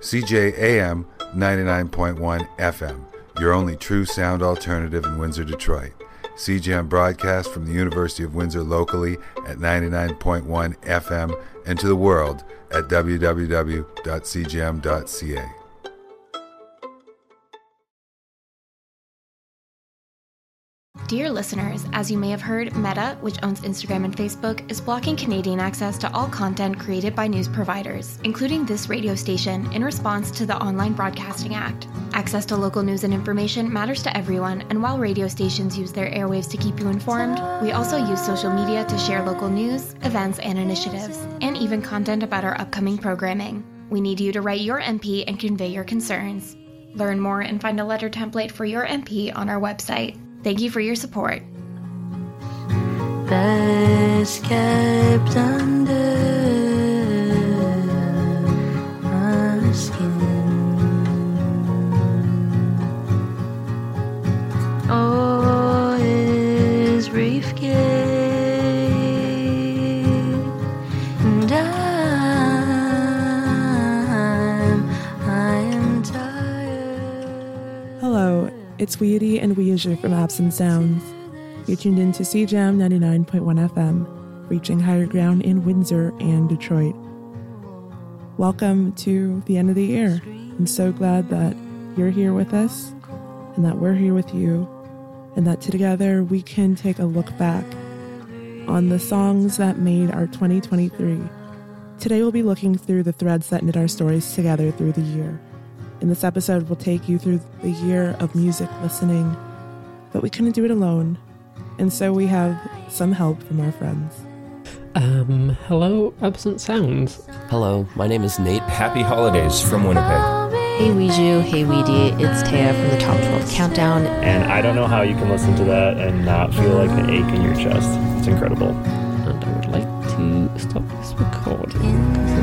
CJAM 99.1 FM, your only true sound alternative in Windsor, Detroit. CJAM broadcasts from the University of Windsor locally at 99.1 FM and to the world at www.cjam.ca. Dear listeners, as you may have heard, Meta, which owns Instagram and Facebook, is blocking Canadian access to all content created by news providers, including this radio station, in response to the Online Broadcasting Act. Access to local news and information matters to everyone, and while radio stations use their airwaves to keep you informed, we also use social media to share local news, events, and initiatives, and even content about our upcoming programming. We need you to write your MP and convey your concerns. Learn more and find a letter template for your MP on our website. Thank you for your support. Best kept under my skin. Oh, it's Weedy and Weezer from Absent Sounds. You're tuned in to CJAM 99.1 FM, reaching higher ground in Windsor and Detroit. Welcome to the end of the year. I'm so glad that you're here with us and that we're here with you, and that together we can take a look back on the songs that made our 2023. Today we'll be looking through the threads that knit our stories together through the year. In this episode, we'll take you through the year of music listening, but we couldn't do it alone, and so we have some help from our friends. Um, hello, Absent Sounds. Hello, my name is Nate. Happy holidays from Winnipeg. Hey Weiju, hey Weedy, it's Taya from the Top 12 Countdown. And I don't know how you can listen to that and not feel like an ache in your chest. It's incredible. And I would like to stop this recording.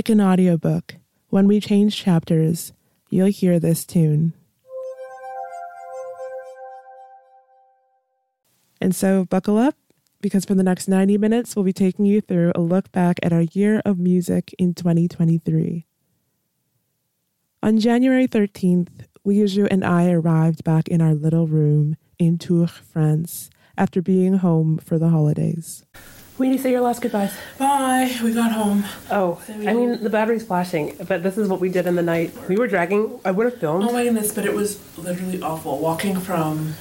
like an audiobook, when we change chapters, you'll hear this tune. And so, buckle up, because for the next 90 minutes, we'll be taking you through a look back at our year of music in 2023. On January 13th, Weiju and I arrived back in our little room in Tours, France, after being home for the holidays. We need to say your last goodbyes. Bye. We got home. Oh, I mean, the battery's flashing, but this is what we did in the night. We were dragging, I would have filmed Oh my goodness, but it was literally awful. Walking from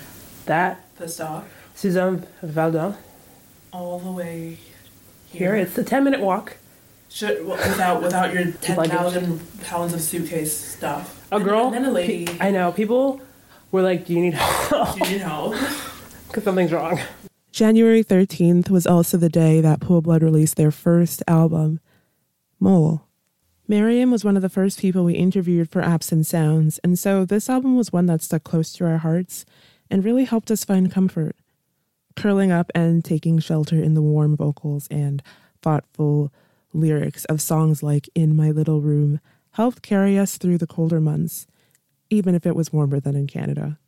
that. the stop Suzanne Valadon. all the way Here, it's a 10 minute walk. Should, without without your ten thousand pounds of suitcase stuff. A girl. And then a lady. I know. People were like, Do you need help? Do you need help? Because something's wrong. January 13th was also the day that Pool Blood released their first album, Mole. Miriam was one of the first people we interviewed for Absent Sounds, and so this album was one that stuck close to our hearts and really helped us find comfort. Curling up and taking shelter in the warm vocals and thoughtful lyrics of songs like In My Little Room helped carry us through the colder months, even if it was warmer than in Canada.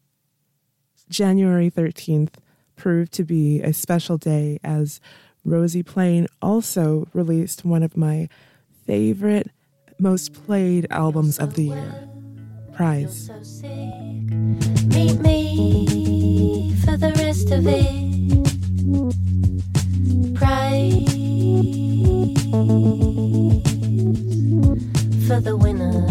January 13th proved to be a special day as Rosie Plain also released one of my favorite, most played albums of the year, Prize. Meet me for the rest of it. Prize for the winner.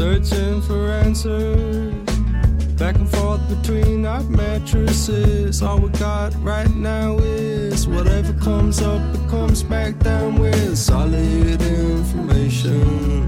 Searching for answers. Back and forth between our mattresses. All we got right now is whatever comes up, it comes back down with solid information,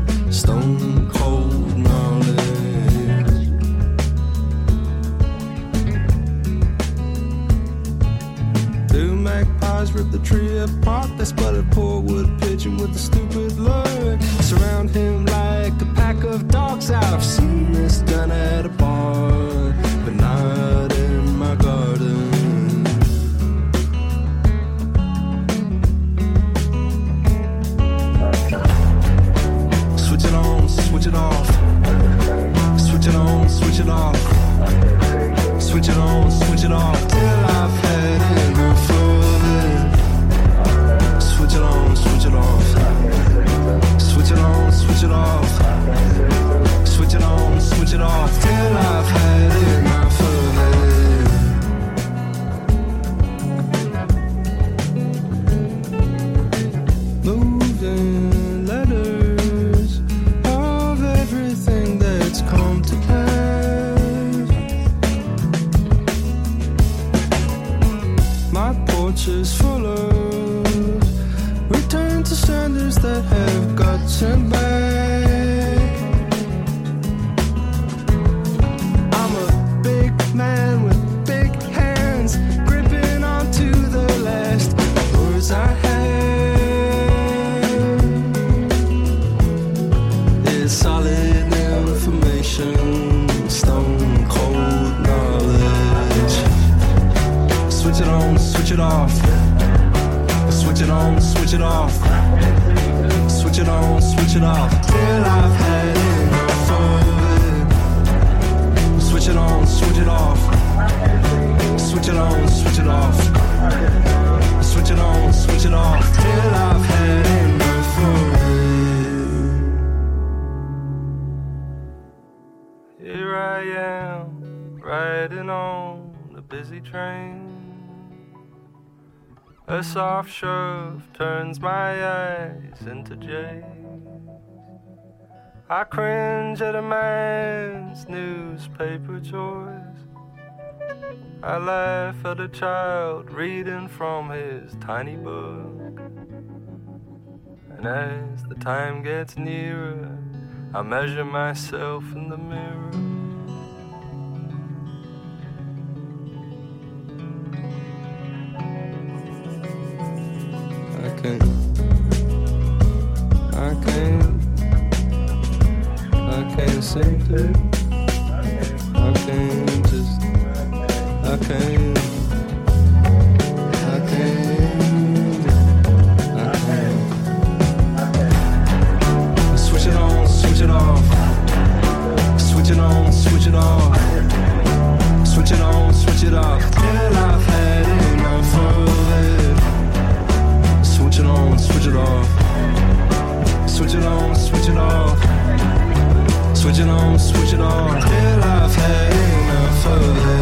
A soft shove turns my eyes into jade. I cringe at a man's newspaper choice. I laugh at a child reading from his tiny book. And as the time gets nearer, I measure myself in the mirror. Can't. I can't. I can't seem to. I can't just. I can't. I can't. I can't. Switch it on, switch it off. Switch it on, switch it off. Switch it on, switch it off. It. On, switch it off. Switch it on, switch it off. Switch it on, switch it off. Till I've had enough of it.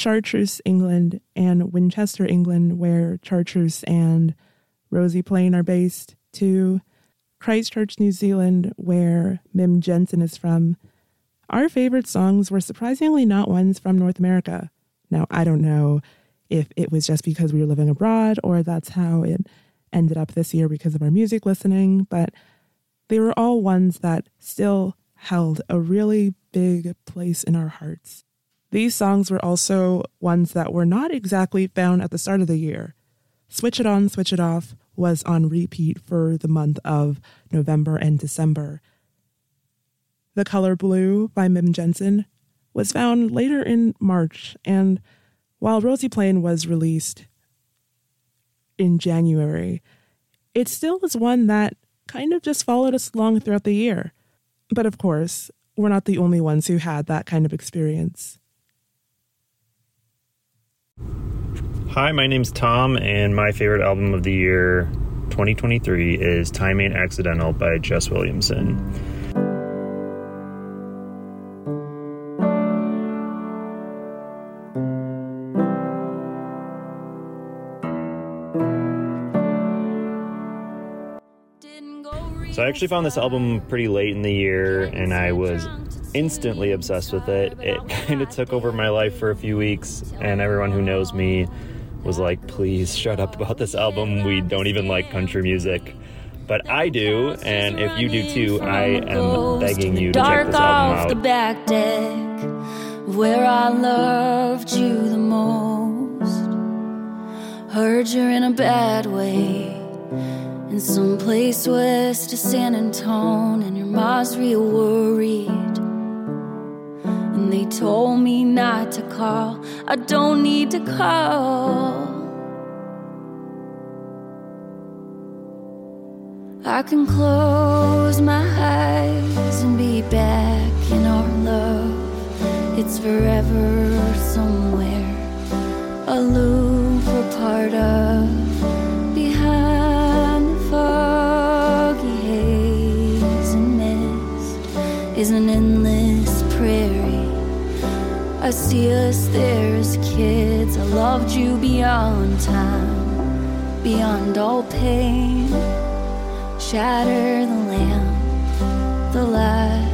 Chartreuse, England, and Winchester, England, where Chartreuse and Rosie Plain are based, to Christchurch, New Zealand, where Mim Jensen is from, our favorite songs were surprisingly not ones from North America. Now, I don't know if it was just because we were living abroad or that's how it ended up this year because of our music listening, but they were all ones that still held a really big place in our hearts. These songs were also ones that were not exactly found at the start of the year. Switch It On, Switch It Off was on repeat for the month of November and December. The Color Blue by Mim Jensen was found later in March, and while Rosie Plain was released in January, it still was one that kind of just followed us along throughout the year. But of course, we're not the only ones who had that kind of experience. Hi, my name's Tom, and my favorite album of the year 2023 is Time Ain't Accidental by Jess Williamson. So I actually found this album pretty late in the year and I was instantly obsessed with it. It kind of took over my life for a few weeks and everyone who knows me was like, "Please shut up about this album. We don't even like country music." But I do, and if you do too, I am begging you to check this album out. the back deck where I loved you the most. Heard you're in a bad way. In some place west of San Antone, and your mom's real worried. And they told me not to call. I don't need to call. I can close my eyes and be back in our love. It's forever somewhere, aloof or part of, an endless prairie. I see us there as kids. I loved you beyond time, beyond all pain shatter the lamp, the light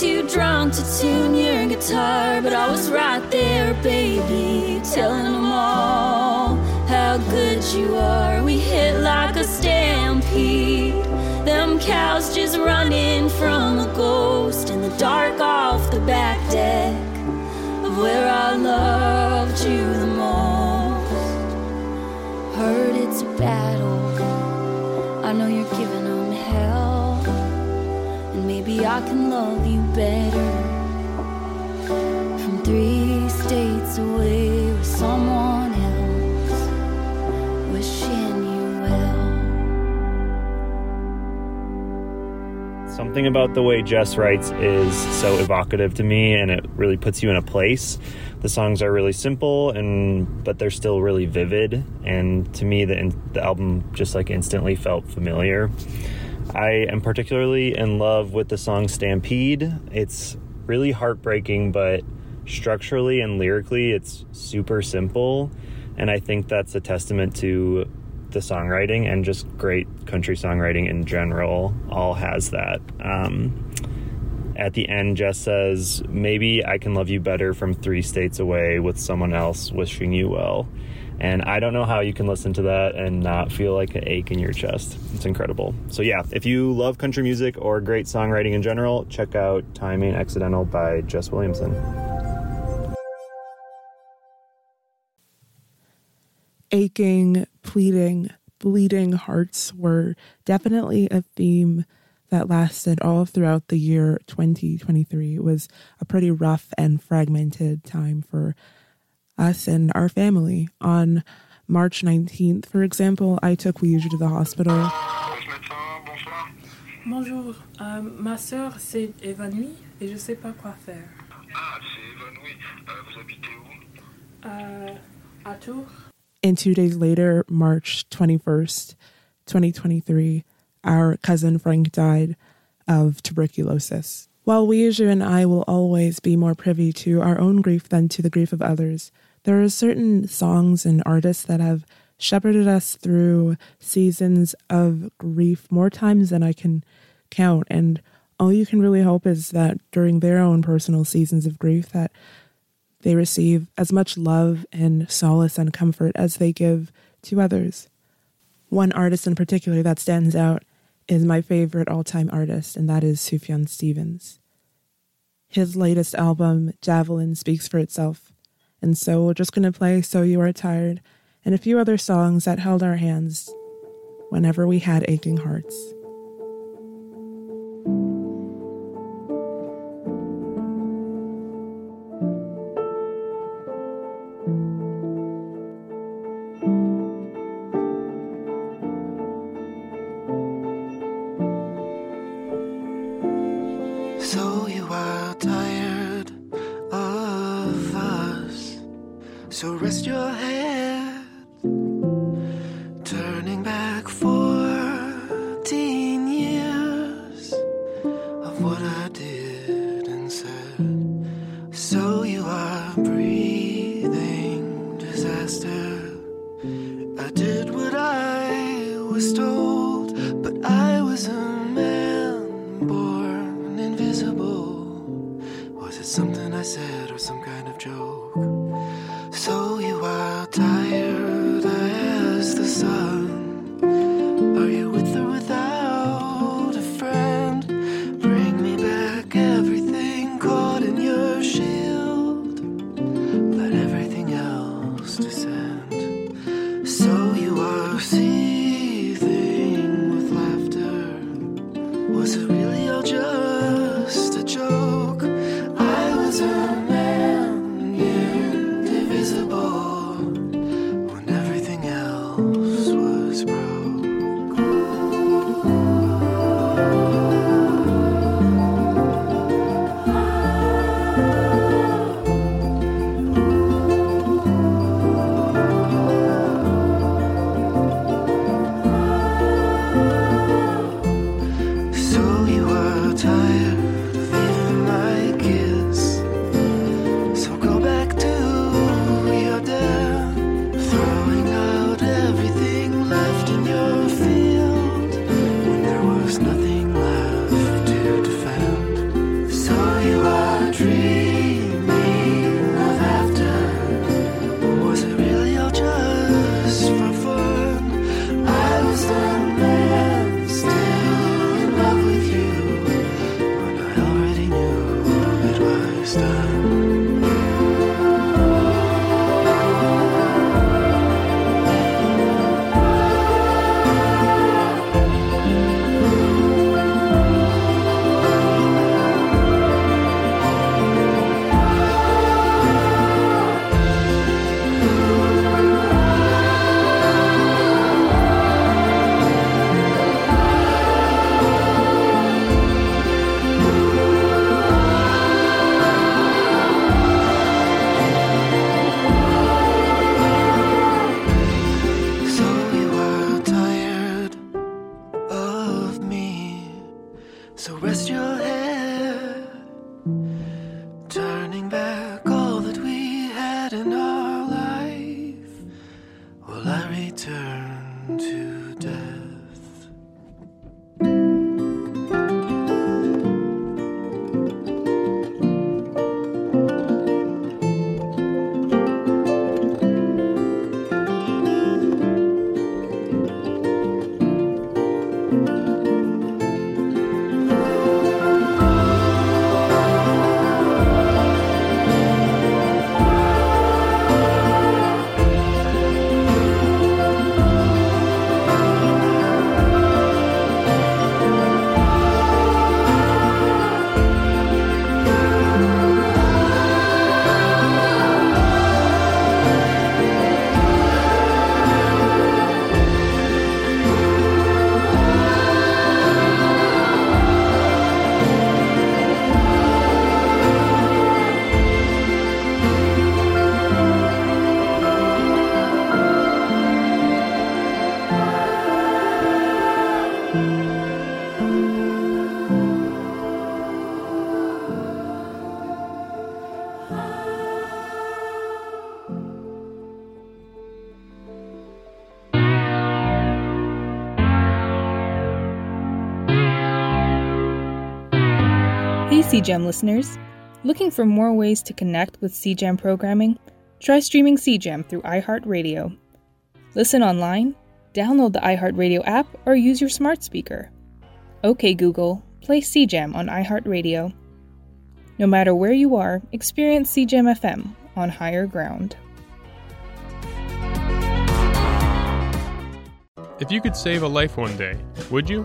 too drunk to tune your guitar, but I was right there, baby, telling them all how good you are. We hit like a stampede. Them cows just running from a ghost in the dark off the back deck of where I loved you the most. Heard it's a battle. I know you're giving them hell, and maybe I can love you better from three states away with someone else, wishing you well. Something about the way Jess writes is so evocative to me and it really puts you in a place. The songs are really simple and but they're still really vivid and to me the the album just like instantly felt familiar. I am particularly in love with the song Stampede. It's really heartbreaking but structurally and lyrically it's super simple and I think that's a testament to the songwriting and just great country songwriting in general all has that. Um, at the end, Jess says, Maybe I can love you better from three states away with someone else wishing you well. And I don't know how you can listen to that and not feel like an ache in your chest. It's incredible. So, yeah, if you love country music or great songwriting in general, check out Time Ain't Accidental by Jess Williamson. aching, pleading, bleeding hearts were definitely a theme that lasted all throughout the year 2023. It was a pretty rough and fragmented time for us and our family. On March 19th, for example, I took Weiju to the hospital. Bonjour, euh, ma sœur s'est évanouie et je sais pas quoi faire. Ah, c'est évanoui. Euh, vous habitez où Euh, à Tours And two days later, March 21st, 2023, our cousin Frank died of tuberculosis. While Weiju and I will always be more privy to our own grief than to the grief of others, there are certain songs and artists that have shepherded us through seasons of grief more times than I can count. And all you can really hope is that during their own personal seasons of grief that they receive as much love and solace and comfort as they give to others. One artist in particular that stands out is my favorite all time artist, and that is Sufjan Stevens. His latest album, Javelin, speaks for itself. And so we're just going to play So You Are Tired and a few other songs that held our hands whenever we had aching hearts. CJAM listeners! Looking for more ways to connect with CJAM programming? Try streaming CJAM through iHeartRadio. Listen online, download the iHeartRadio app, or use your smart speaker. OK Google, play CJAM on iHeartRadio. No matter where you are, experience CJAM FM on higher ground. If you could save a life one day, would you?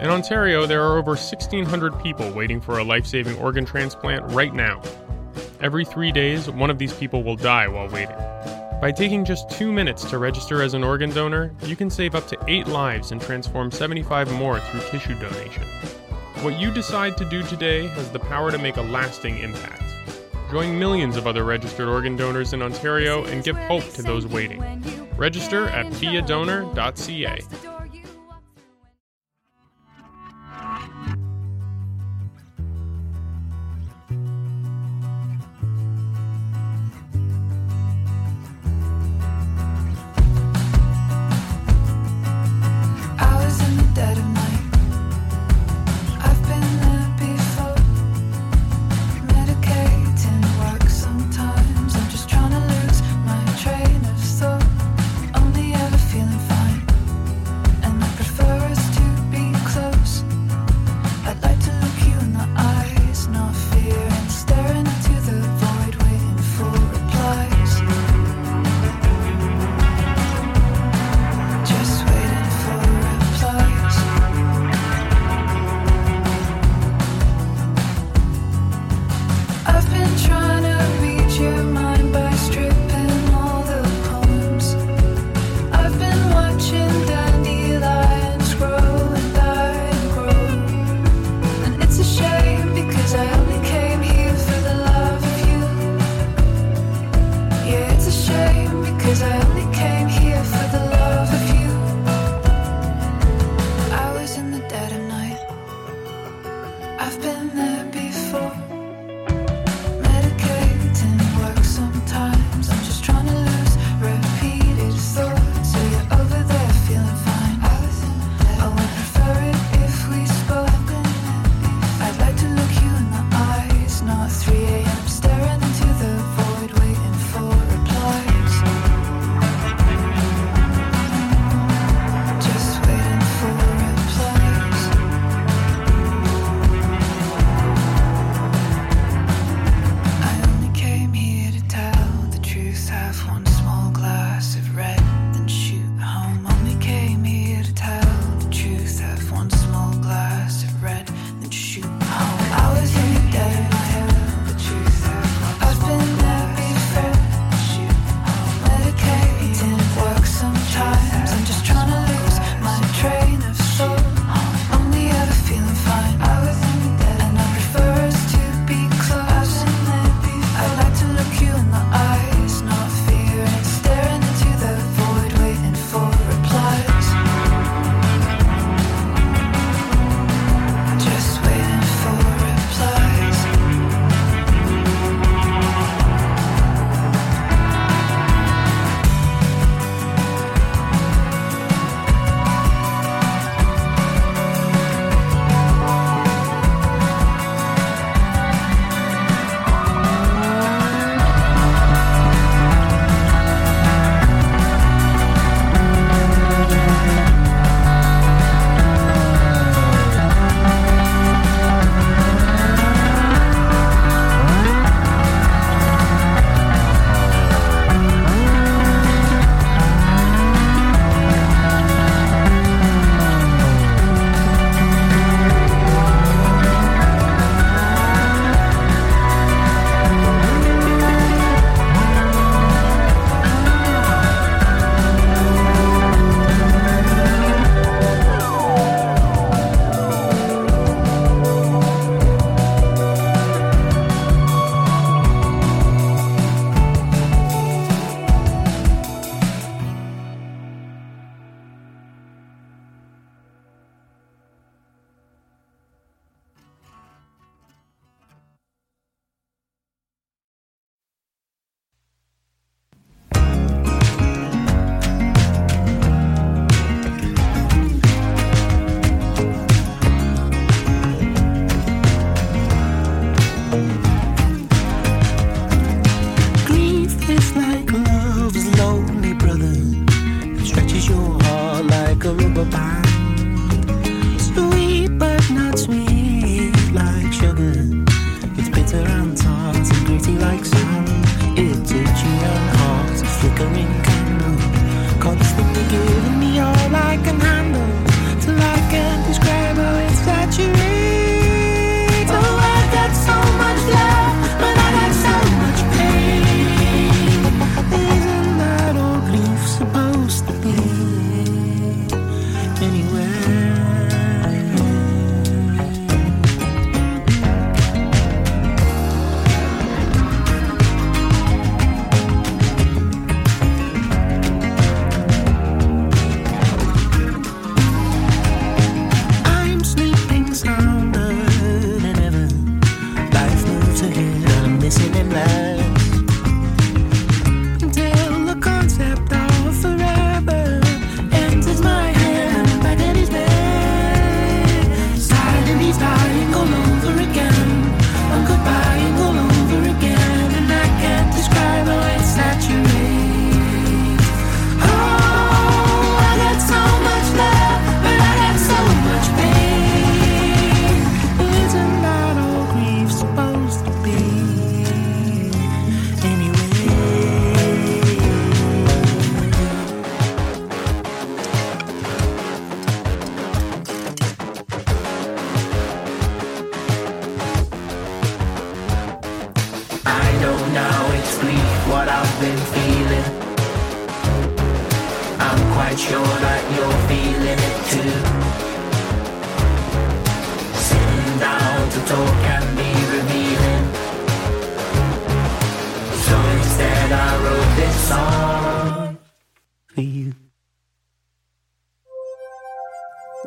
In Ontario, there are over 1,600 people waiting for a life saving organ transplant right now. Every three days, one of these people will die while waiting. By taking just two minutes to register as an organ donor, you can save up to eight lives and transform 75 more through tissue donation. What you decide to do today has the power to make a lasting impact. Join millions of other registered organ donors in Ontario and give hope to those waiting. Register at beadonor.ca.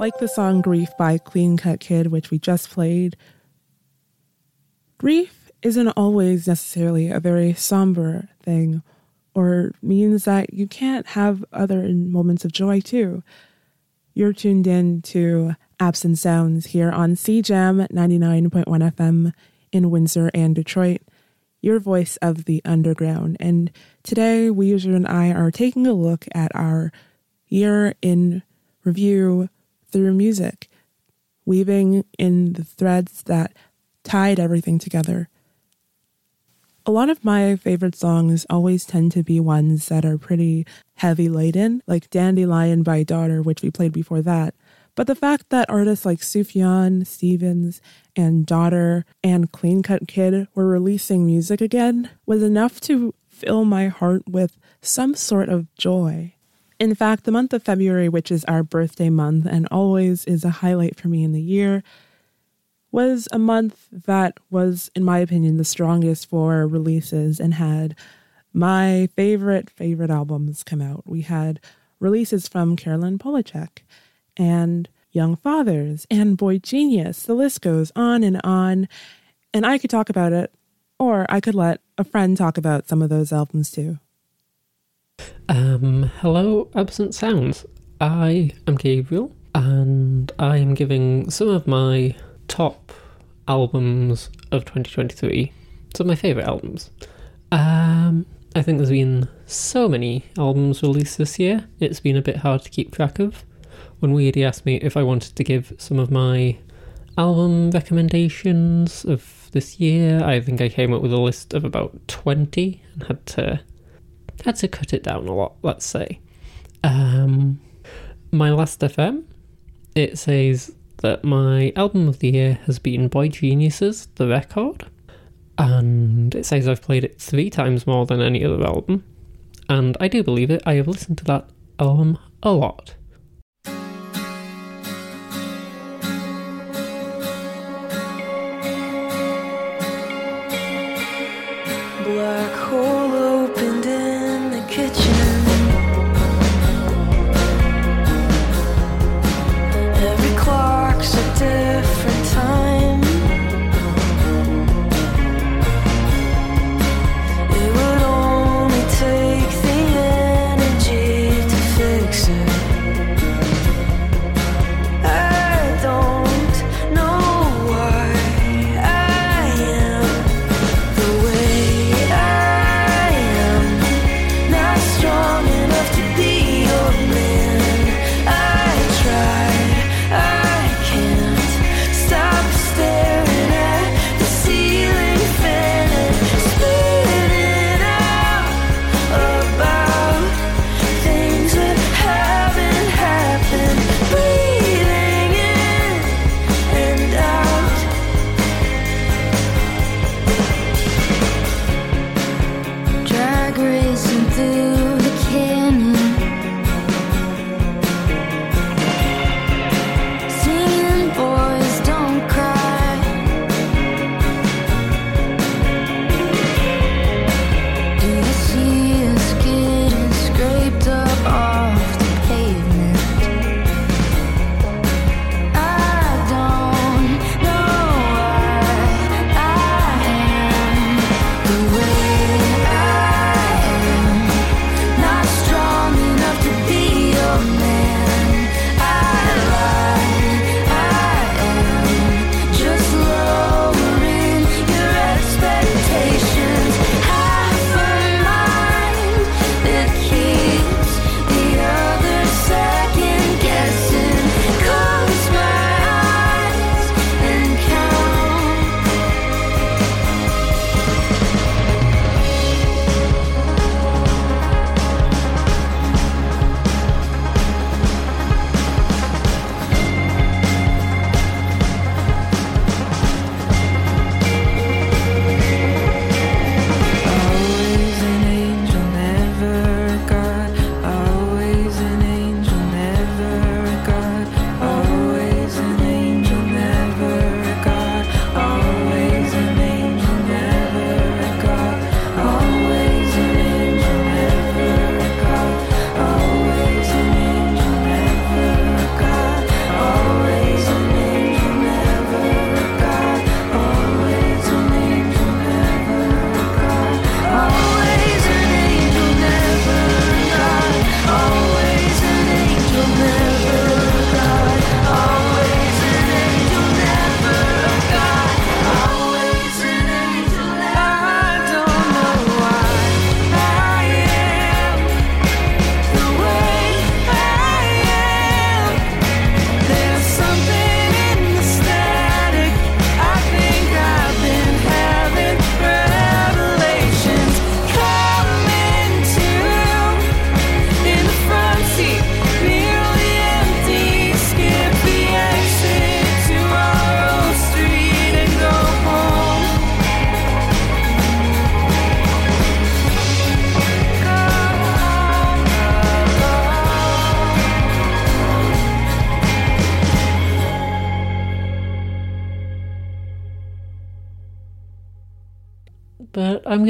Like the song Grief by Clean Cut Kid, which we just played, grief isn't always necessarily a very somber thing or means that you can't have other moments of joy too. You're tuned in to Absent Sounds here on CJAM 99.1 FM in Windsor and Detroit, your voice of the underground. And today, Weezer and I are taking a look at our year in review through music, weaving in the threads that tied everything together. A lot of my favorite songs always tend to be ones that are pretty heavy laden, like Dandelion by Daughter, which we played before that. But the fact that artists like Sufjan, Stevens, and Daughter and Clean Cut Kid were releasing music again was enough to fill my heart with some sort of joy. In fact, the month of February, which is our birthday month and always is a highlight for me in the year, was a month that was, in my opinion, the strongest for releases and had my favorite, favorite albums come out. We had releases from Caroline Polachek and Young Fathers and Boy Genius. The list goes on and on. And I could talk about it, or I could let a friend talk about some of those albums too. Um, hello, Absent Sounds. I am Gabriel, and I am giving some of my top albums of 2023. Some of my favourite albums. Um, I think there's been so many albums released this year, it's been a bit hard to keep track of. When Weirdy asked me if I wanted to give some of my album recommendations of this year, I think I came up with a list of about 20 and had to had to cut it down a lot, let's say. Um, my last FM, it says that my album of the year has been Boy Geniuses, the record, and it says I've played it three times more than any other album, and I do believe it. I have listened to that album a lot.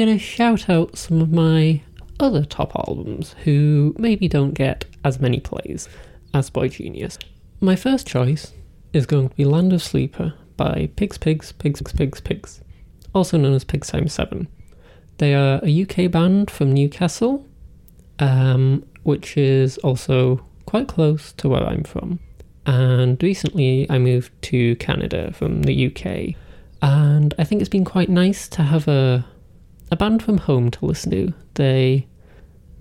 Going to shout out some of my other top albums who maybe don't get as many plays as Boy Genius. My first choice is going to be Land of Sleeper by Pigs Pigs Pigs Pigs Pigs, Pigs also known as Pigs Times 7. They are a UK band from Newcastle, um, which is also quite close to where I'm from. And recently I moved to Canada from the UK, and I think it's been quite nice to have a a band from home to listen to. They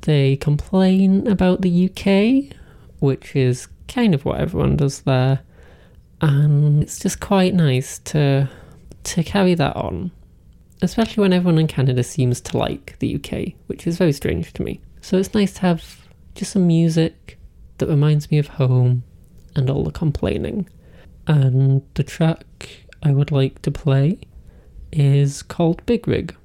they complain about the UK, which is kind of what everyone does there, and it's just quite nice to to carry that on, especially when everyone in Canada seems to like the UK, which is very strange to me. So it's nice to have just some music that reminds me of home and all the complaining. And the track I would like to play is called Big Rig.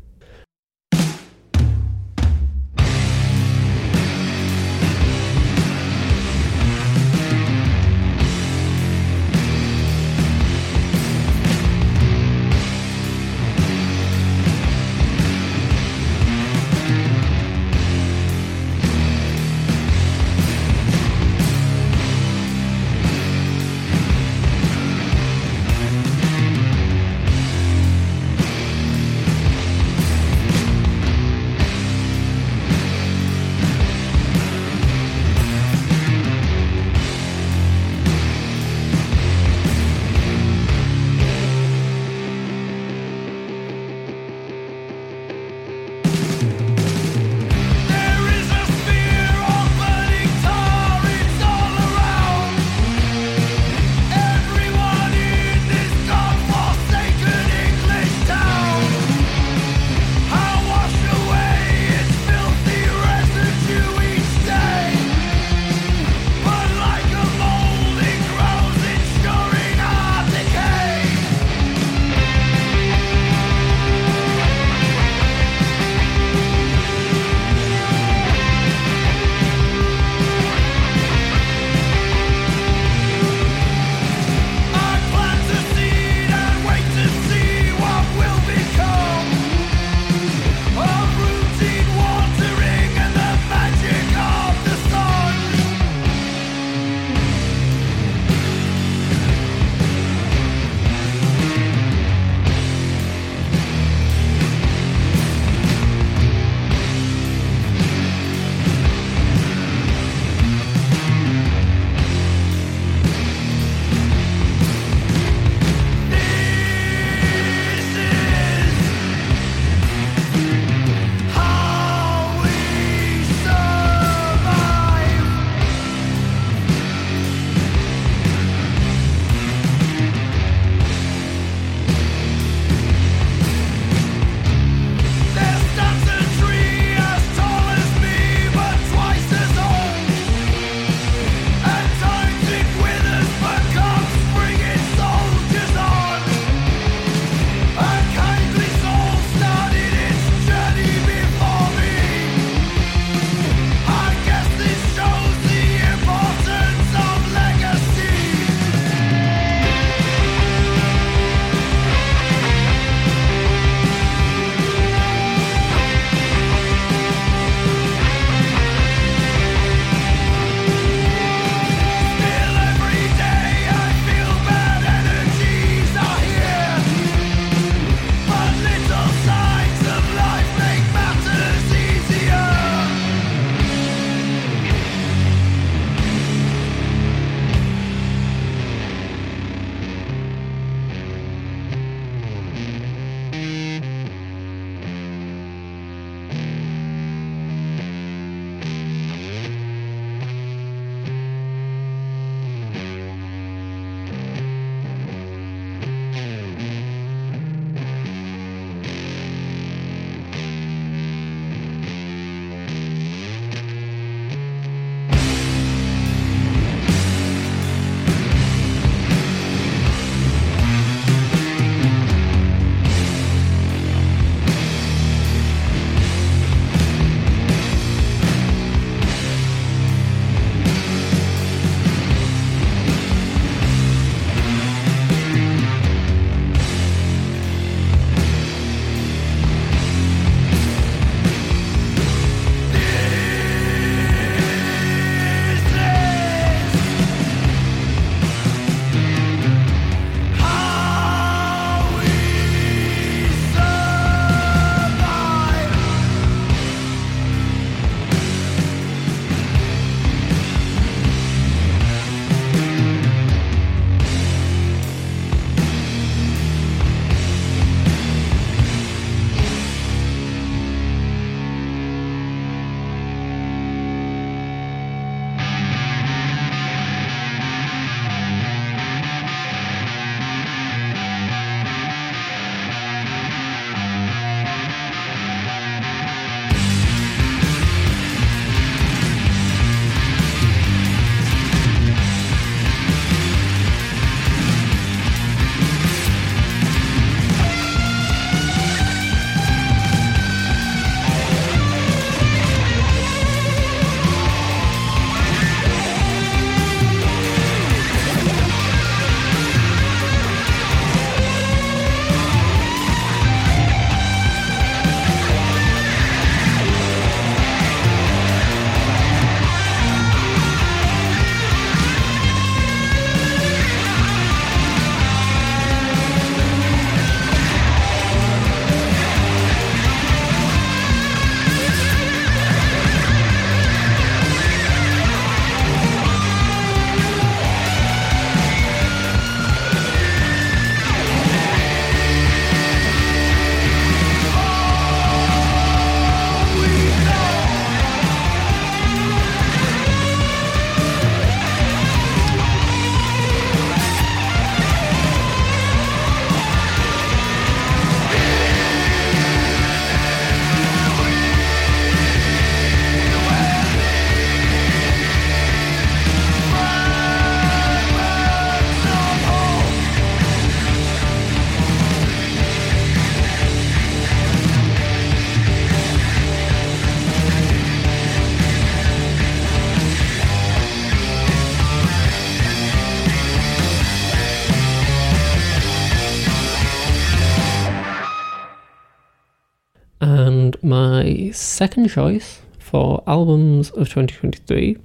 My second choice for albums of 2023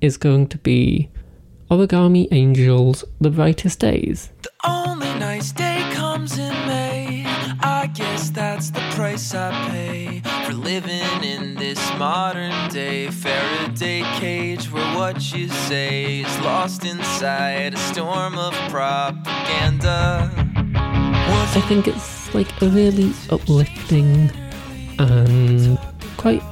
is going to be Origami Angels The Brightest Days. Only nice day comes in May. I guess that's the price I pay for living in this modern day Faraday cage where what you say is lost inside a storm of propaganda. I think it's like a really uplifting and quite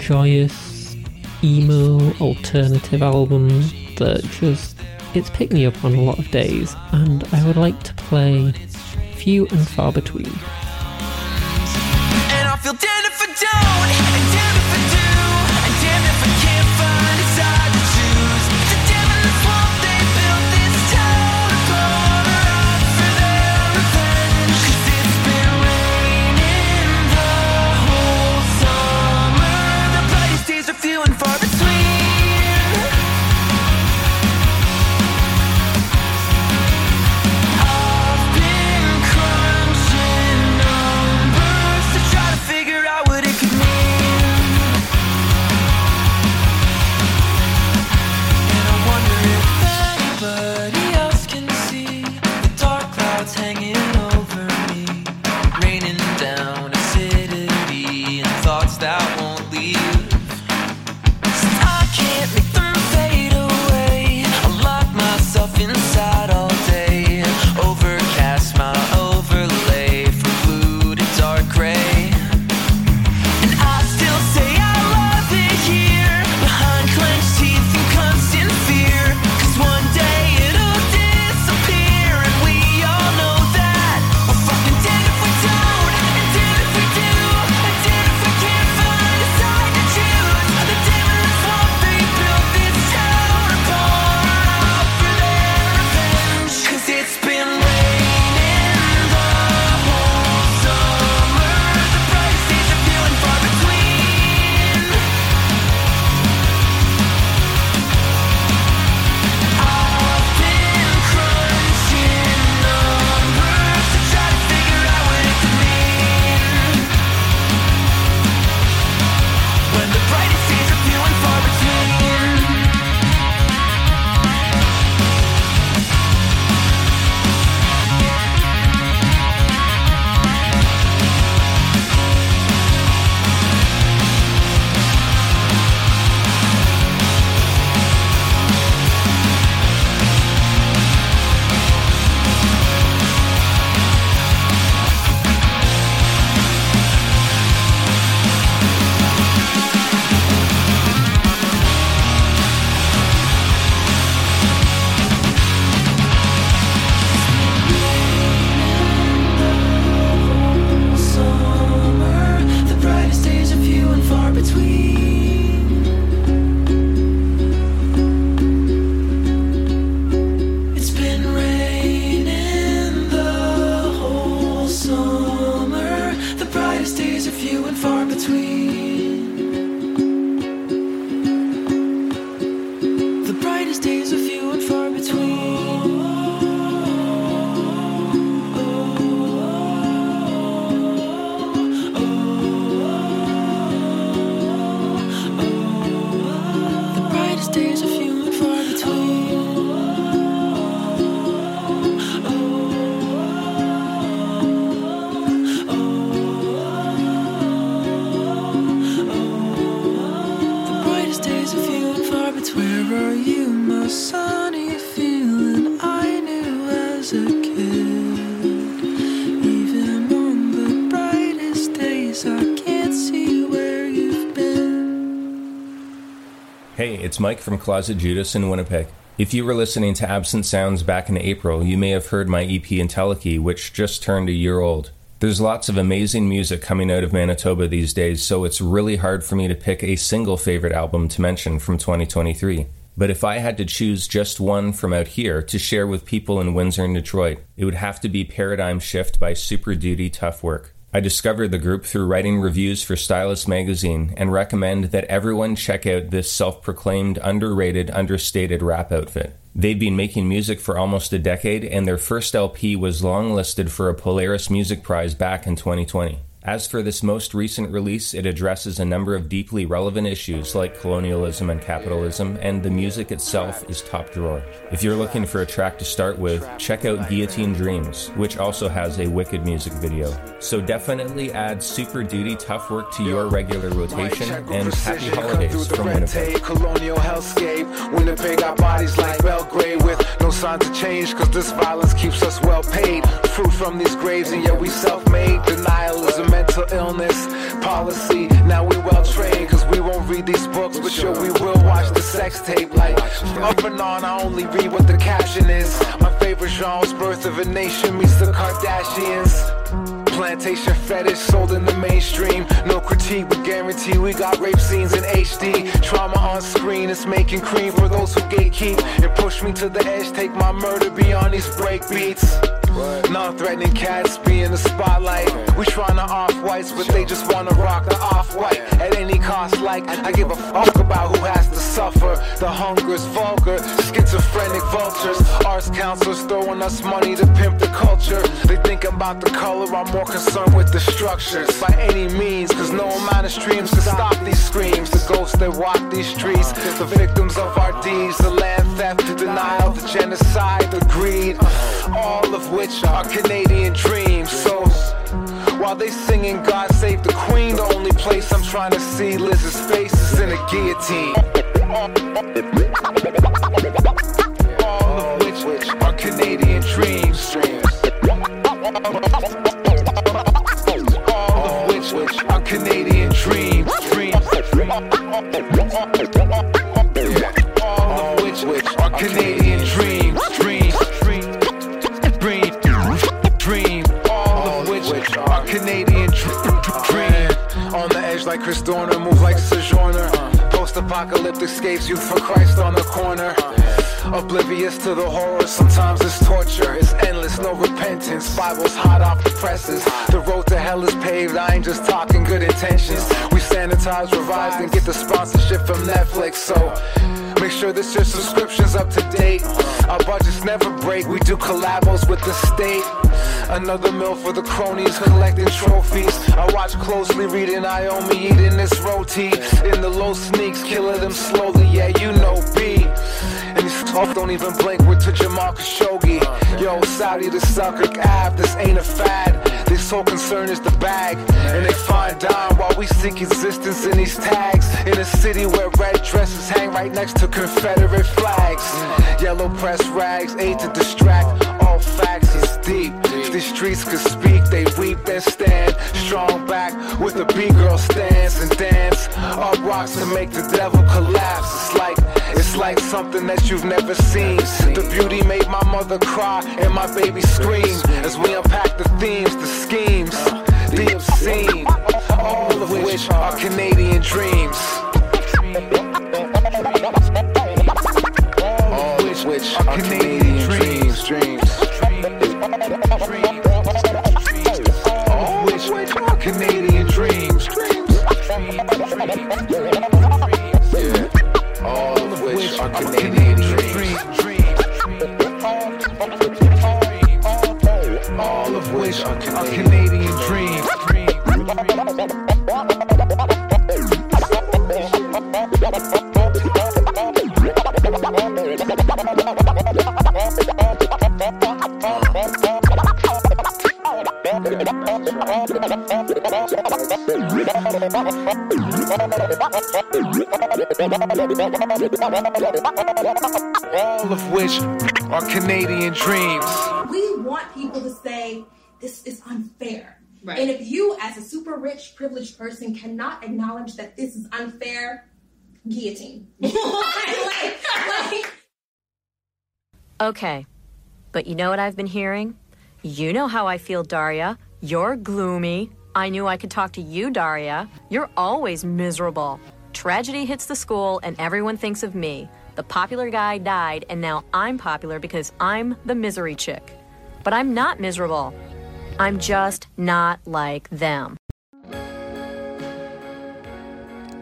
joyous emo alternative album that just it's picked me up on a lot of days and I would like to play Few and Far Between. And it's Mike from Closet Judas in Winnipeg. If you were listening to Absent Sounds back in April, you may have heard my EP Entelechy, which just turned a year old. There's lots of amazing music coming out of Manitoba these days, so it's really hard for me to pick a single favorite album to mention from 2023. But if I had to choose just one from out here to share with people in Windsor and Detroit, it would have to be Paradigm Shift by Super Duty Tough Work. I discovered the group through writing reviews for Stylus magazine and recommend that everyone check out this self proclaimed underrated, understated rap outfit. They've been making music for almost a decade, and their first LP was longlisted for a Polaris Music Prize back in 2020. As for this most recent release, it addresses a number of deeply relevant issues like colonialism and capitalism, and the music itself is top drawer. If you're looking for a track to start with, check out Guillotine Dreams, which also has a wicked music video. So definitely add Super Duty Tough Work to your regular rotation, and happy holidays from Winnipeg. Colonial hellscape. Winnipeg bodies like Belgrade with no change, cause this violence keeps us well paid. Fruit from these graves, and yet we self made. Mental illness, policy. Now we well trained, cause we won't read these books, but sure we will watch the sex tape. Like up and on, I only read what the caption is. My favorite genre's Birth of a Nation meets the Kardashians. Plantation fetish sold in the mainstream. No critique, but guarantee we got rape scenes in HD. Trauma on screen is making cream for those who gatekeep and push me to the edge. Take my murder beyond these break beats. Non-threatening cats be in the spotlight. We tryna off whites, but they just wanna rock the off white at any cost. Like I give a fuck about who has to suffer. The hunger is vulgar, schizophrenic vultures. Arts counselors throwing us money to pimp the culture. They think about the color, I'm more concerned with the structures. By any means, cause no amount of streams can stop these screams. The ghosts that walk these streets, the victims of our deeds, the land theft, the denial, the genocide, the greed, all of which are Canadian dreams. So while they singing God Save the Queen, the only place I'm trying to see Liz's face is in a guillotine. All of which are Canadian dreams. All of which are Canadian dreams. Dreams. All of which are Canadian like Chris Dorner, move like Sojourner. Post-apocalyptic escapes youth for Christ on the corner. Oblivious to the horror, sometimes it's torture. It's endless, no repentance. Bible's hot off the presses. The road to hell is paved. I ain't just talking good intentions. We sanitize, revise, and get the sponsorship from Netflix. So make sure that your subscription's up to date. Our budgets never break. We do collabos with the state. Another meal for the cronies collecting trophies. I watch closely, reading Iomi eating this roti. In the low sneaks, killing them slowly. Yeah, you know B. And these talk don't even blink with to Jamal Khashoggi. Yo, Saudi the sucker Ave, this ain't a fad. Their sole concern is the bag. And they find dime while we seek existence in these tags. In a city where red dresses hang right next to Confederate flags. Yellow press rags, aid to distract. All facts is deep. The streets could speak, they weep and stand. Strong back with a B-girl stance and dance. Up rocks to make the devil collapse. It's like it's like something that you've never seen. The beauty made my mother cry and my baby scream as we unpack the themes, the schemes, the obscene, all of which are Canadian dreams. All of which are Canadian dreams, dreams. Canadian dreams, dreams. Yeah. All of which are Canadian dreams. We want people to say this is unfair. Right. And if you, as a super rich, privileged person, cannot acknowledge that this is unfair, guillotine. like, like, Okay, but you know what I've been hearing? You know how I feel, Daria. You're gloomy. I knew I could talk to you, Daria. You're always miserable. Tragedy hits the school, and everyone thinks of me. The popular guy died, and now I'm popular because I'm the misery chick. But I'm not miserable. I'm just not like them.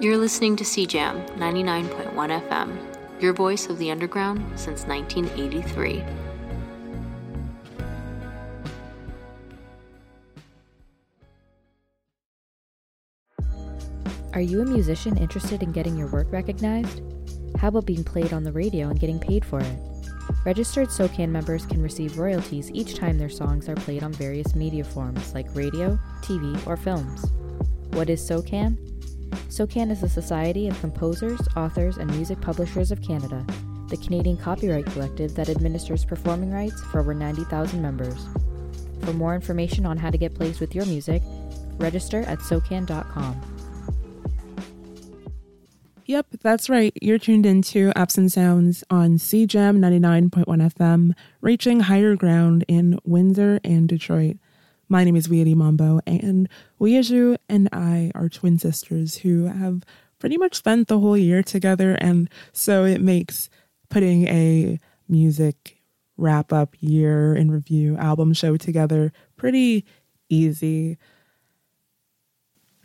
You're listening to CJAM 99.1 FM, your voice of the underground since 1983. Are you a musician interested in getting your work recognized? How about being played on the radio and getting paid for it? Registered SOCAN members can receive royalties each time their songs are played on various media forms like radio, TV, or films. What is SOCAN? SOCAN is the Society of Composers, Authors, and Music Publishers of Canada, the Canadian copyright collective that administers performing rights for over 90,000 members. For more information on how to get placed with your music, register at SOCAN.com. Yep, that's right. You're tuned into Absent Sounds on CJAM 99.1 FM, reaching higher ground in Windsor and Detroit. My name is Weedy Mambo, and Weiju and I are twin sisters who have pretty much spent the whole year together, and so it makes putting a music wrap up year in review album show together pretty easy.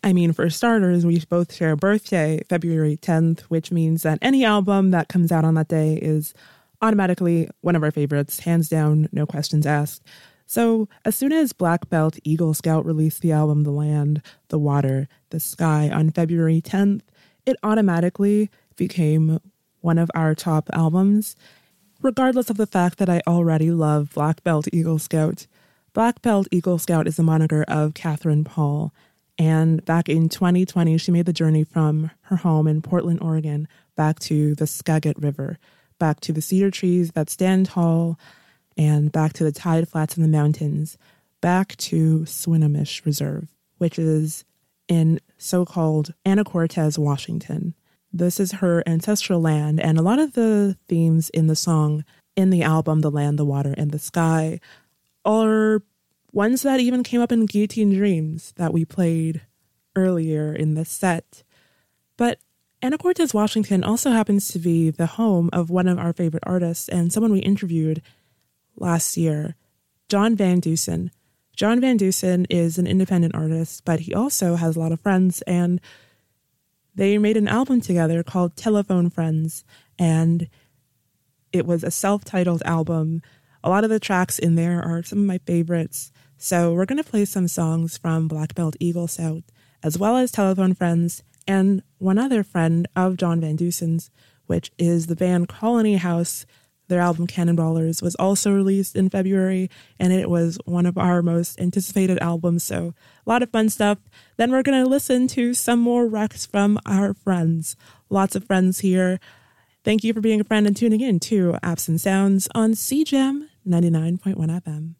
I mean, for starters, we both share a birthday, February 10th, which means that any album that comes out on that day is automatically one of our favorites, hands down, no questions asked. So, as soon as Black Belt Eagle Scout released the album The Land, The Water, The Sky on February 10th, it automatically became one of our top albums, regardless of the fact that I already love Black Belt Eagle Scout. Black Belt Eagle Scout is the moniker of Katherine Paul, and back in 2020, she made the journey from her home in Portland, Oregon, back to the Skagit River, back to the cedar trees that stand tall, and back to the tide flats in the mountains, back to Swinomish Reserve, which is in so called Anacortes, Washington. This is her ancestral land, and a lot of the themes in the song, in the album, The Land, the Water, and the Sky, are ones that even came up in Guillotine Dreams that we played earlier in the set. But Anacortes, Washington also happens to be the home of one of our favorite artists and someone we interviewed last year, John Van Deusen. John Van Deusen is an independent artist, but he also has a lot of friends, and they made an album together called Telephone Friends, and it was a self titled album. A lot of the tracks in there are some of my favorites. So we're going to play some songs from Black Belt Eagle Scout, as well as Telephone Friends, and one other friend of John Van Deusen's, which is the band Colony House. Their album Cannonballers was also released in February, and it was one of our most anticipated albums. So, a lot of fun stuff. Then, we're going to listen to some more recs from our friends. Lots of friends here. Thank you for being a friend and tuning in to Absent Sounds on CJAM 99.1 FM.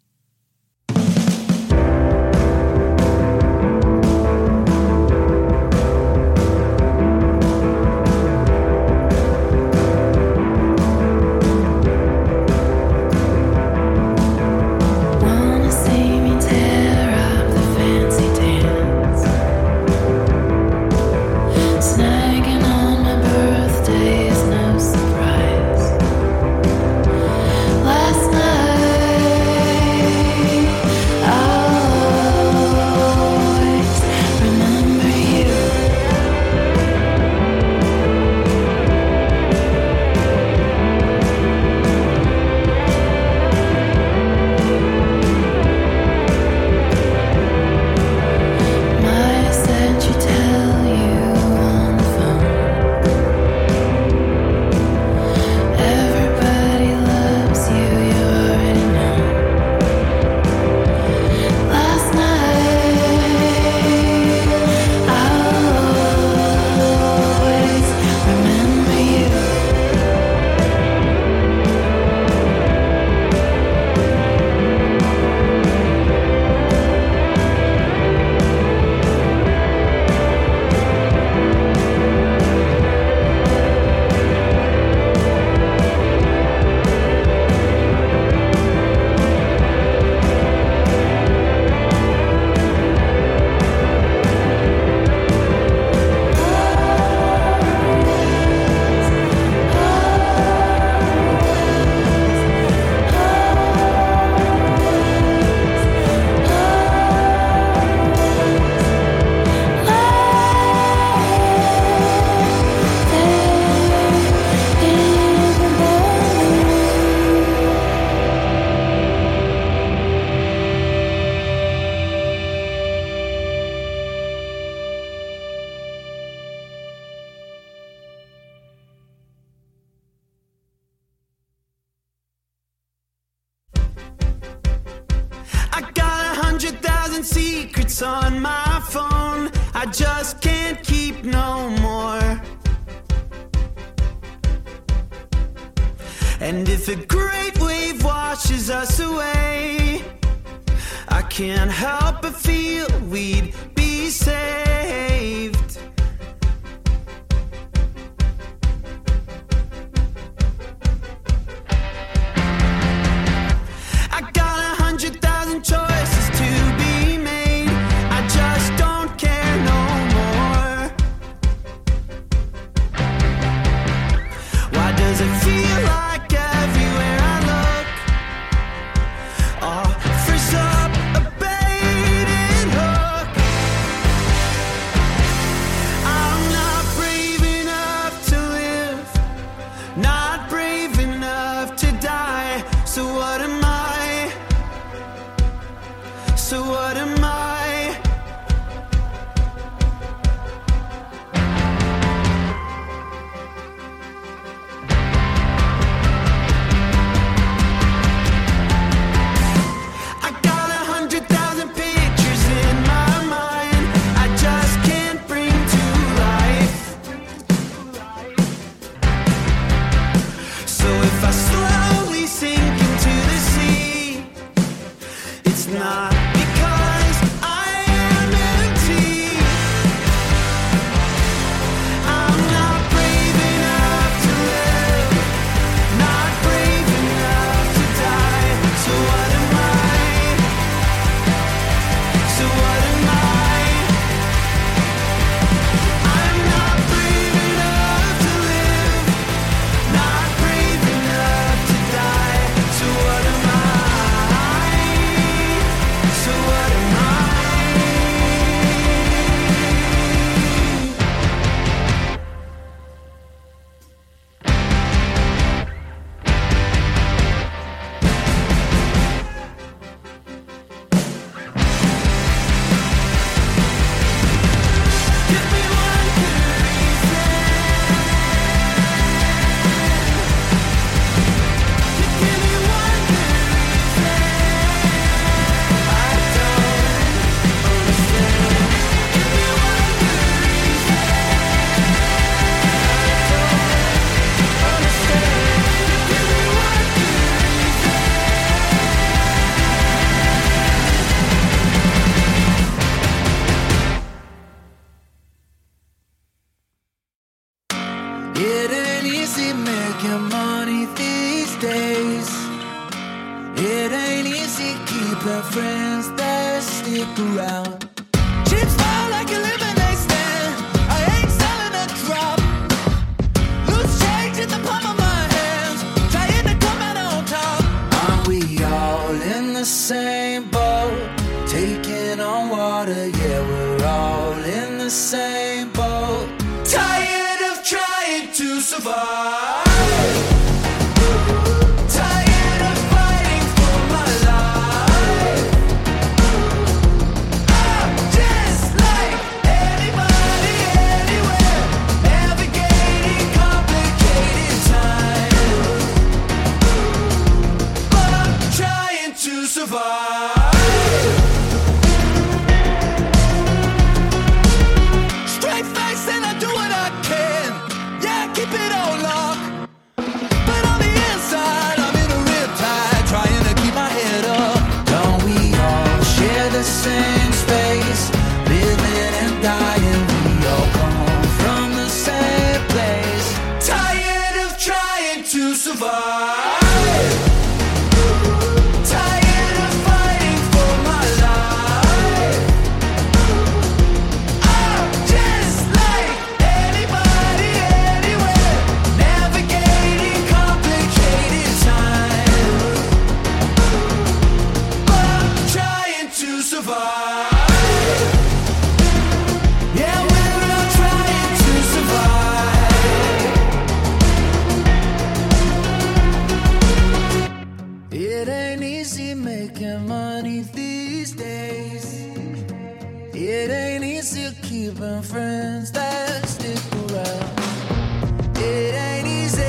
It ain't easy keeping friends that stick around. It ain't easy.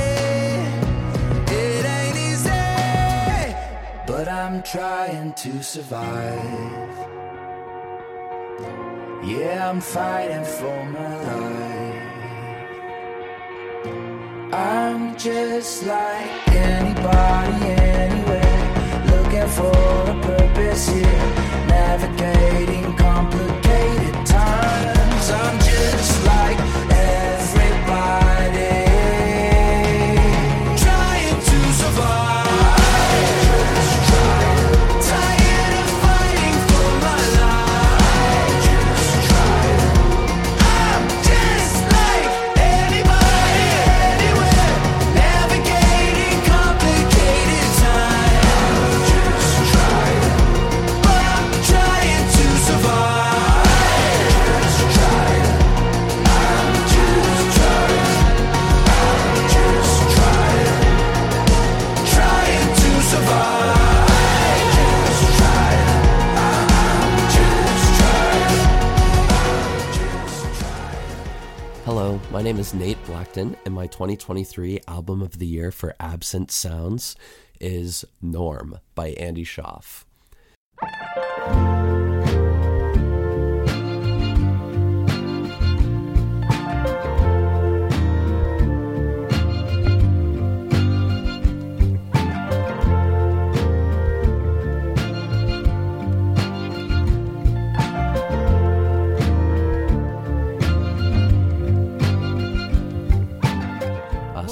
It ain't easy. But I'm trying to survive. Yeah, I'm fighting for my life. I'm just like anybody, anywhere. Looking for a purpose here navigating complicated name is Nate Blackton, and my 2023 album of the year for Absent Sounds is Norm by Andy Shauf.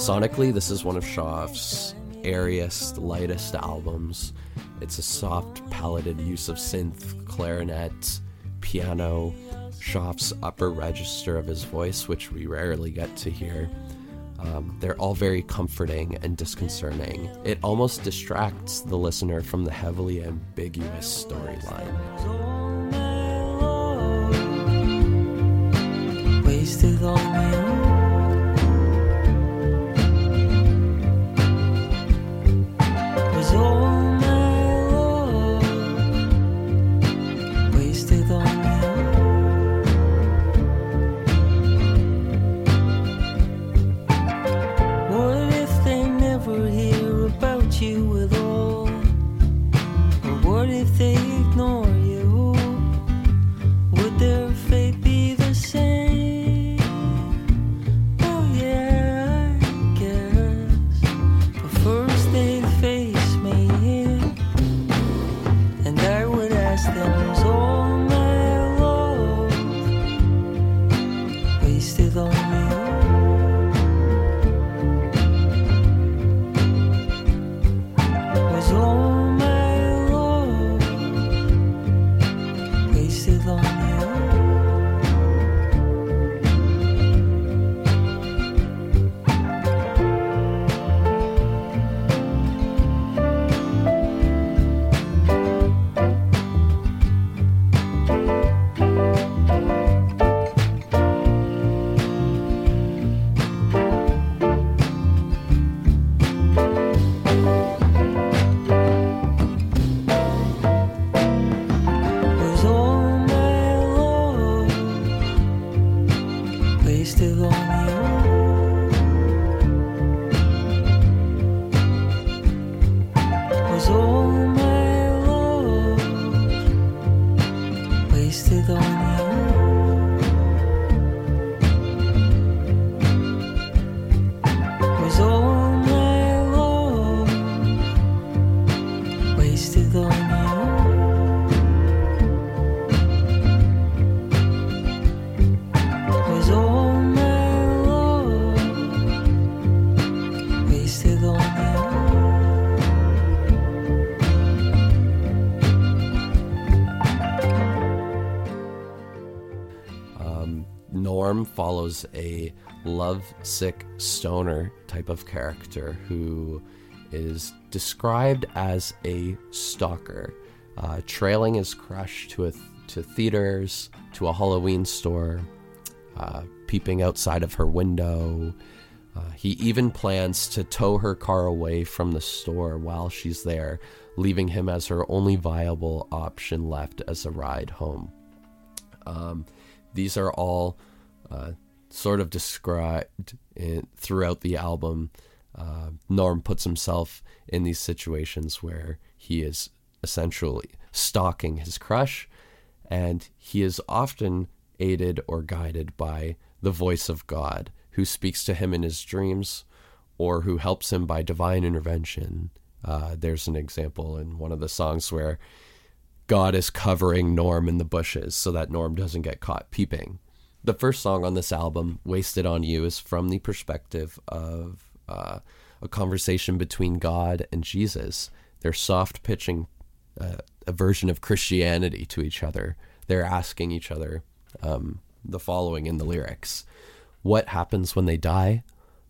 Sonically, this is one of Shauf's airiest, lightest albums. It's a soft, palated use of synth, clarinet, piano, Shauf's upper register of his voice, which we rarely get to hear. Um, they're all very comforting and disconcerting. It almost distracts the listener from the heavily ambiguous storyline. Follows a lovesick stoner type of character who is described as a stalker, uh, trailing his crush to a to theaters, to a Halloween store, uh, peeping outside of her window. Uh, he even plans to tow her car away from the store while she's there, leaving him as her only viable option left as a ride home. Um, these are all uh, sort of described in, throughout the album. Uh, Norm puts himself in these situations where he is essentially stalking his crush, and he is often aided or guided by the voice of God, who speaks to him in his dreams or who helps him by divine intervention. Uh, there's an example in one of the songs where God is covering Norm in the bushes so that Norm doesn't get caught peeping. The first song on this album, Wasted on You, is from the perspective of uh, a conversation between God and Jesus. They're soft pitching uh, a version of Christianity to each other. They're asking each other um, the following in the lyrics What happens when they die?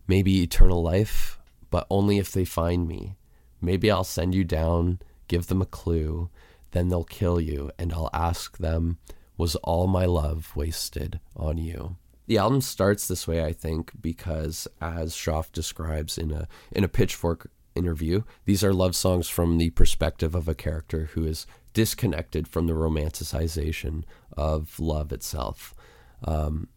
Maybe eternal life, but only if they find me. Maybe I'll send you down, give them a clue, then they'll kill you, and I'll ask them, Was all my love wasted on you? The album starts this way, I think, because as Shauf describes in a in a pitchfork interview, these are love songs from the perspective of a character who is disconnected from the romanticization of love itself. Um,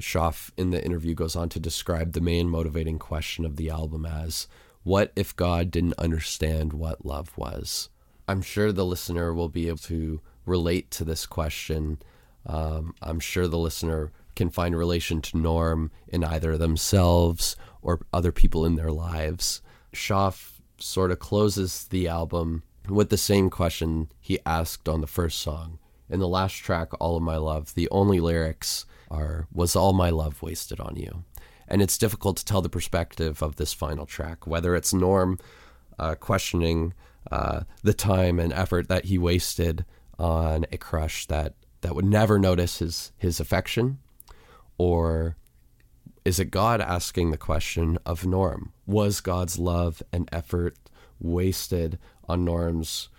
Shauf in the interview goes on to describe the main motivating question of the album as what if God didn't understand what love was? I'm sure the listener will be able to relate to this question. Um, I'm sure the listener can find relation to Norm in either themselves or other people in their lives. Shauf sort of closes the album with the same question he asked on the first song. In the last track, All of My Love, the only lyrics are Was all my love wasted on you? And it's difficult to tell the perspective of this final track, whether it's Norm uh, questioning uh, the time and effort that he wasted on a crush that, that would never notice his, his affection, or is it God asking the question of Norm? Was God's love and effort wasted on Norm's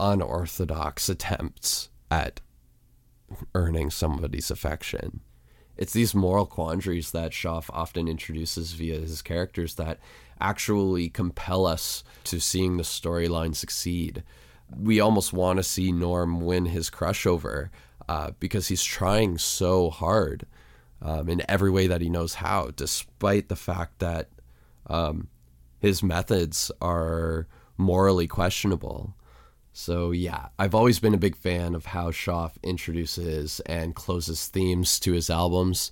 unorthodox attempts at earning somebody's affection? It's these moral quandaries that Shauf often introduces via his characters that actually compel us to seeing the storyline succeed. We almost want to see Norm win his crush over uh, because he's trying so hard um, in every way that he knows how, despite the fact that um, his methods are morally questionable. So, yeah, I've always been a big fan of how Shauf introduces and closes themes to his albums.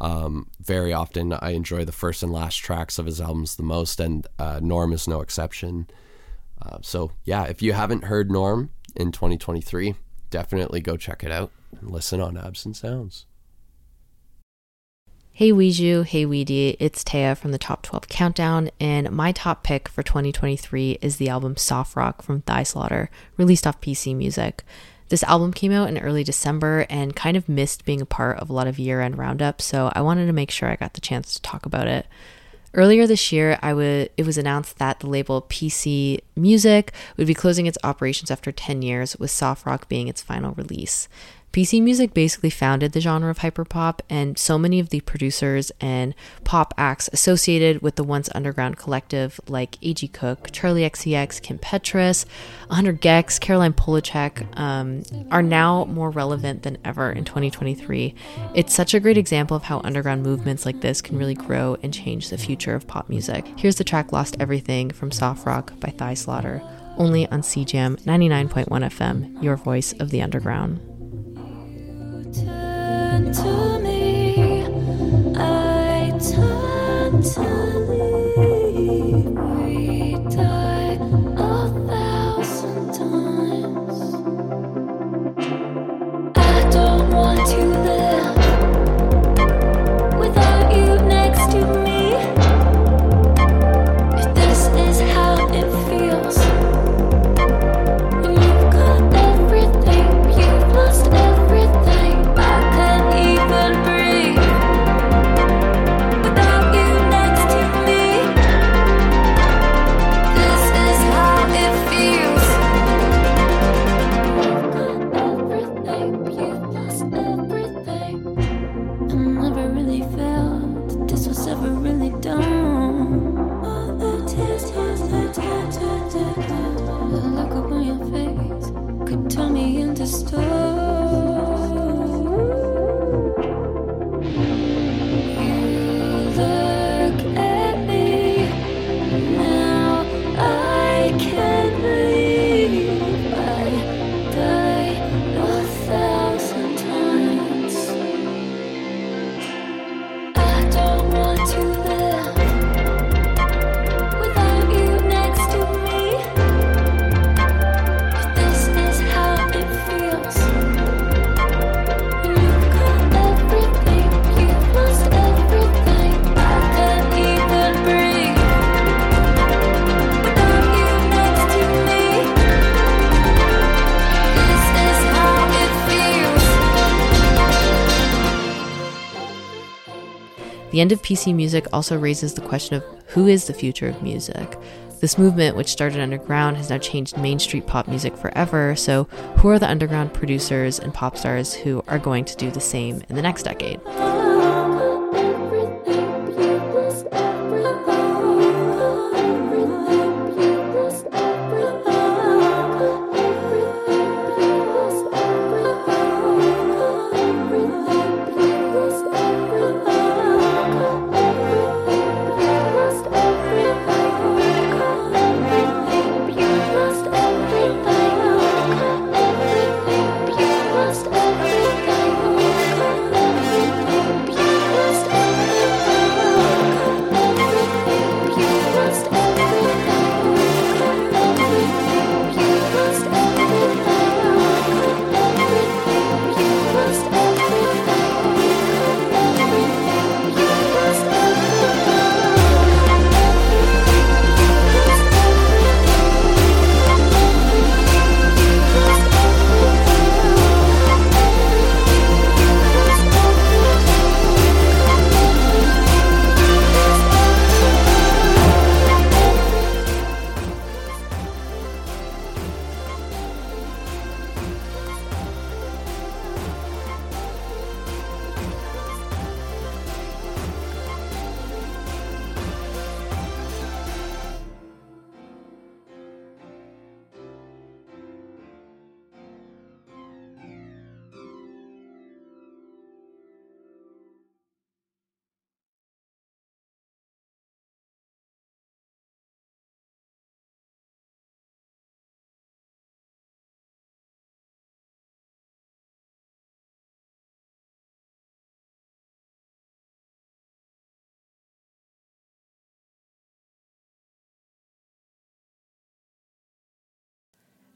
Um, very often, I enjoy the first and last tracks of his albums the most, and uh, Norm is no exception. Uh, so, yeah, if you haven't heard Norm in 2023, definitely go check it out and listen on Absent Sounds. Hey Weiju, hey Weedy, it's Taya from the Top 12 Countdown, and my top pick for 2023 is the album Soft Rock from Thy Slaughter, released off PC Music. This album came out in early December and kind of missed being a part of a lot of year end roundups, so I wanted to make sure I got the chance to talk about it. Earlier this year, I would it was announced that the label PC Music would be closing its operations after 10 years, with Soft Rock being its final release. PC Music basically founded the genre of hyperpop, and so many of the producers and pop acts associated with the once underground collective, like A.G. Cook, Charli XCX, Kim Petras, 100 gecs, Caroline Polachek, um, are now more relevant than ever in 2023. It's such a great example of how underground movements like this can really grow and change the future of pop music. Here's the track Lost Everything from Soft Rock by Thy Slaughter, only on CJAM 99.1 FM, your voice of the underground. Turn to me, I turn to The end of PC music also raises the question of who is the future of music? This movement, which started underground, has now changed Main Street pop music forever. So, who are the underground producers and pop stars who are going to do the same in the next decade?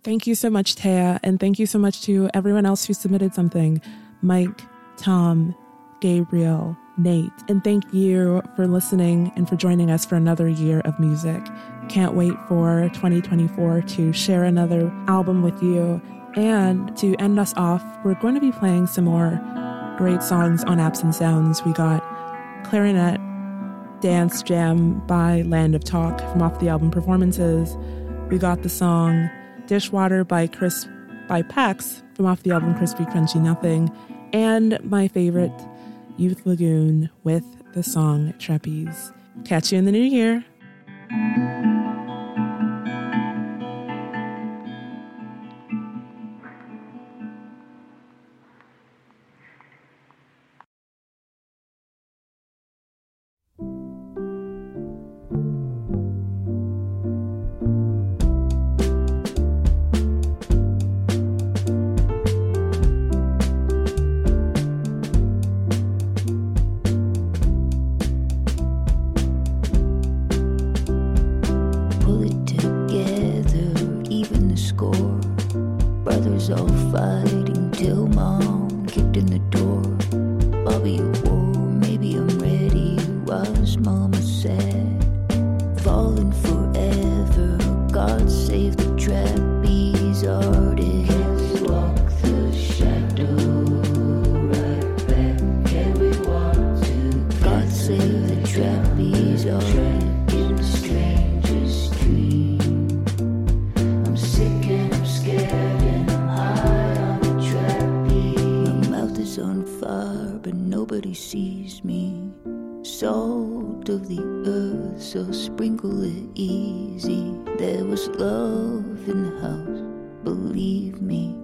Thank you so much, Taya, and thank you so much to everyone else who submitted something Mike, Tom, Gabriel, Nate, and thank you for listening and for joining us for another year of music. Can't wait for 2024 to share another album with you. And to end us off, we're going to be playing some more great songs on Absent Sounds. We got Clarinet Dance Jam by Land of Talk from off the album Performances. We got the song Dishwater by Chris by Pax from off the album Crispy Crunchy Nothing, and my favorite, Youth Lagoon with the song Trapeze. Catch you in the new year. Bobby sprinkle it easy. There was love in the house, believe me.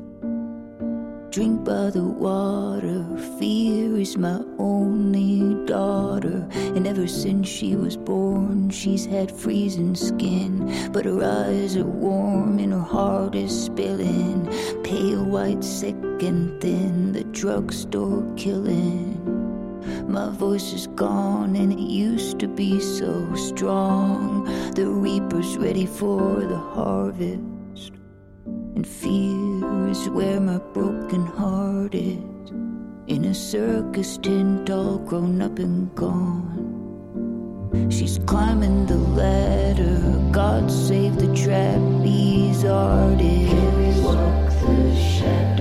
Drink by the water, fear is my only daughter. And ever since she was born, she's had freezing skin. But her eyes are warm and her heart is spilling. Pale white, sick and thin, the drugstore killing. My voice is gone and it used to be so strong. The reaper's ready for the harvest. And fear is where my broken heart is. In a circus tent, all grown up and gone. She's climbing the ladder. God save the trapeze artist. Can we walk the shadow?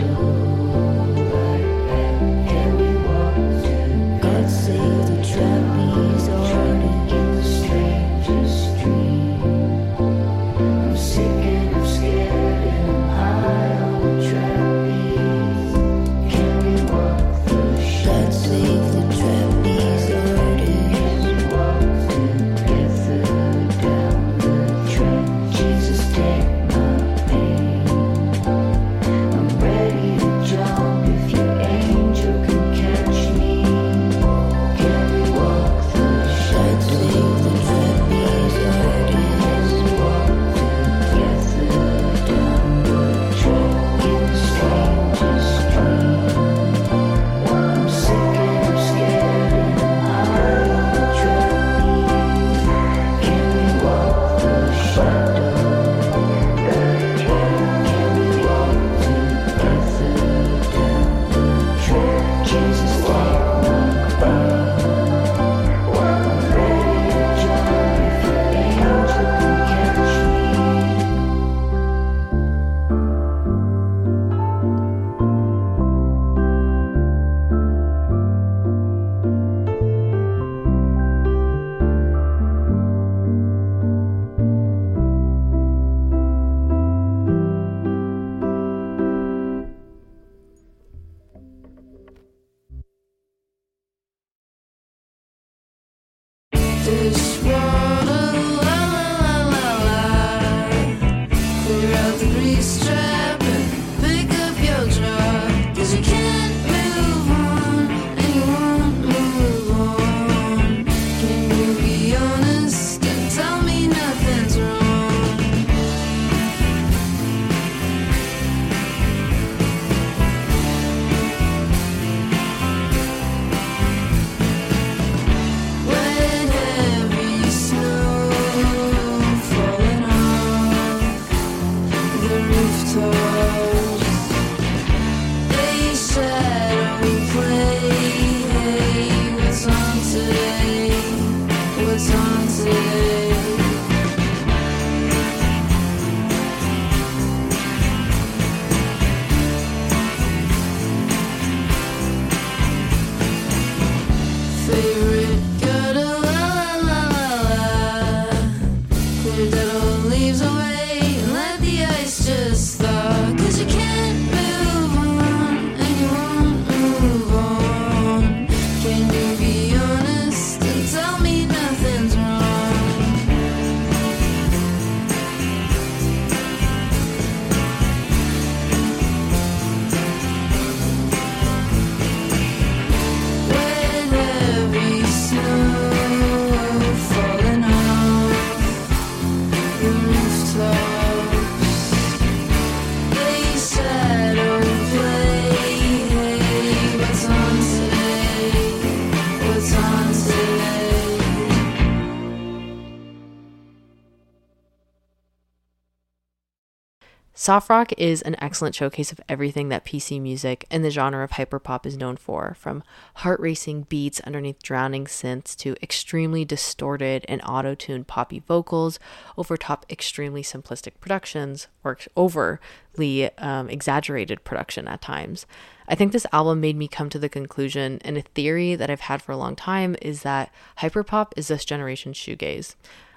Soft rock is an excellent showcase of everything that PC music and the genre of hyperpop is known for, from heart racing beats underneath drowning synths to extremely distorted and auto tuned poppy vocals, over top extremely simplistic productions, or overly um, exaggerated production at times. I think this album made me come to the conclusion, and a theory that I've had for a long time is that hyperpop is this generation's shoegaze.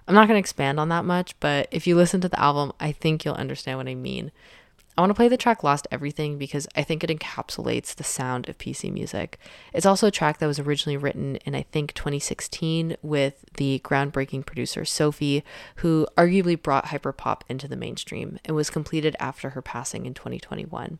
I'm not going to expand on that much, but if you listen to the album, I think you'll understand what I mean. I want to play the track Lost Everything because I think it encapsulates the sound of PC music. It's also a track that was originally written in, I think, 2016 with the groundbreaking producer Sophie, who arguably brought hyperpop into the mainstream and was completed after her passing in 2021.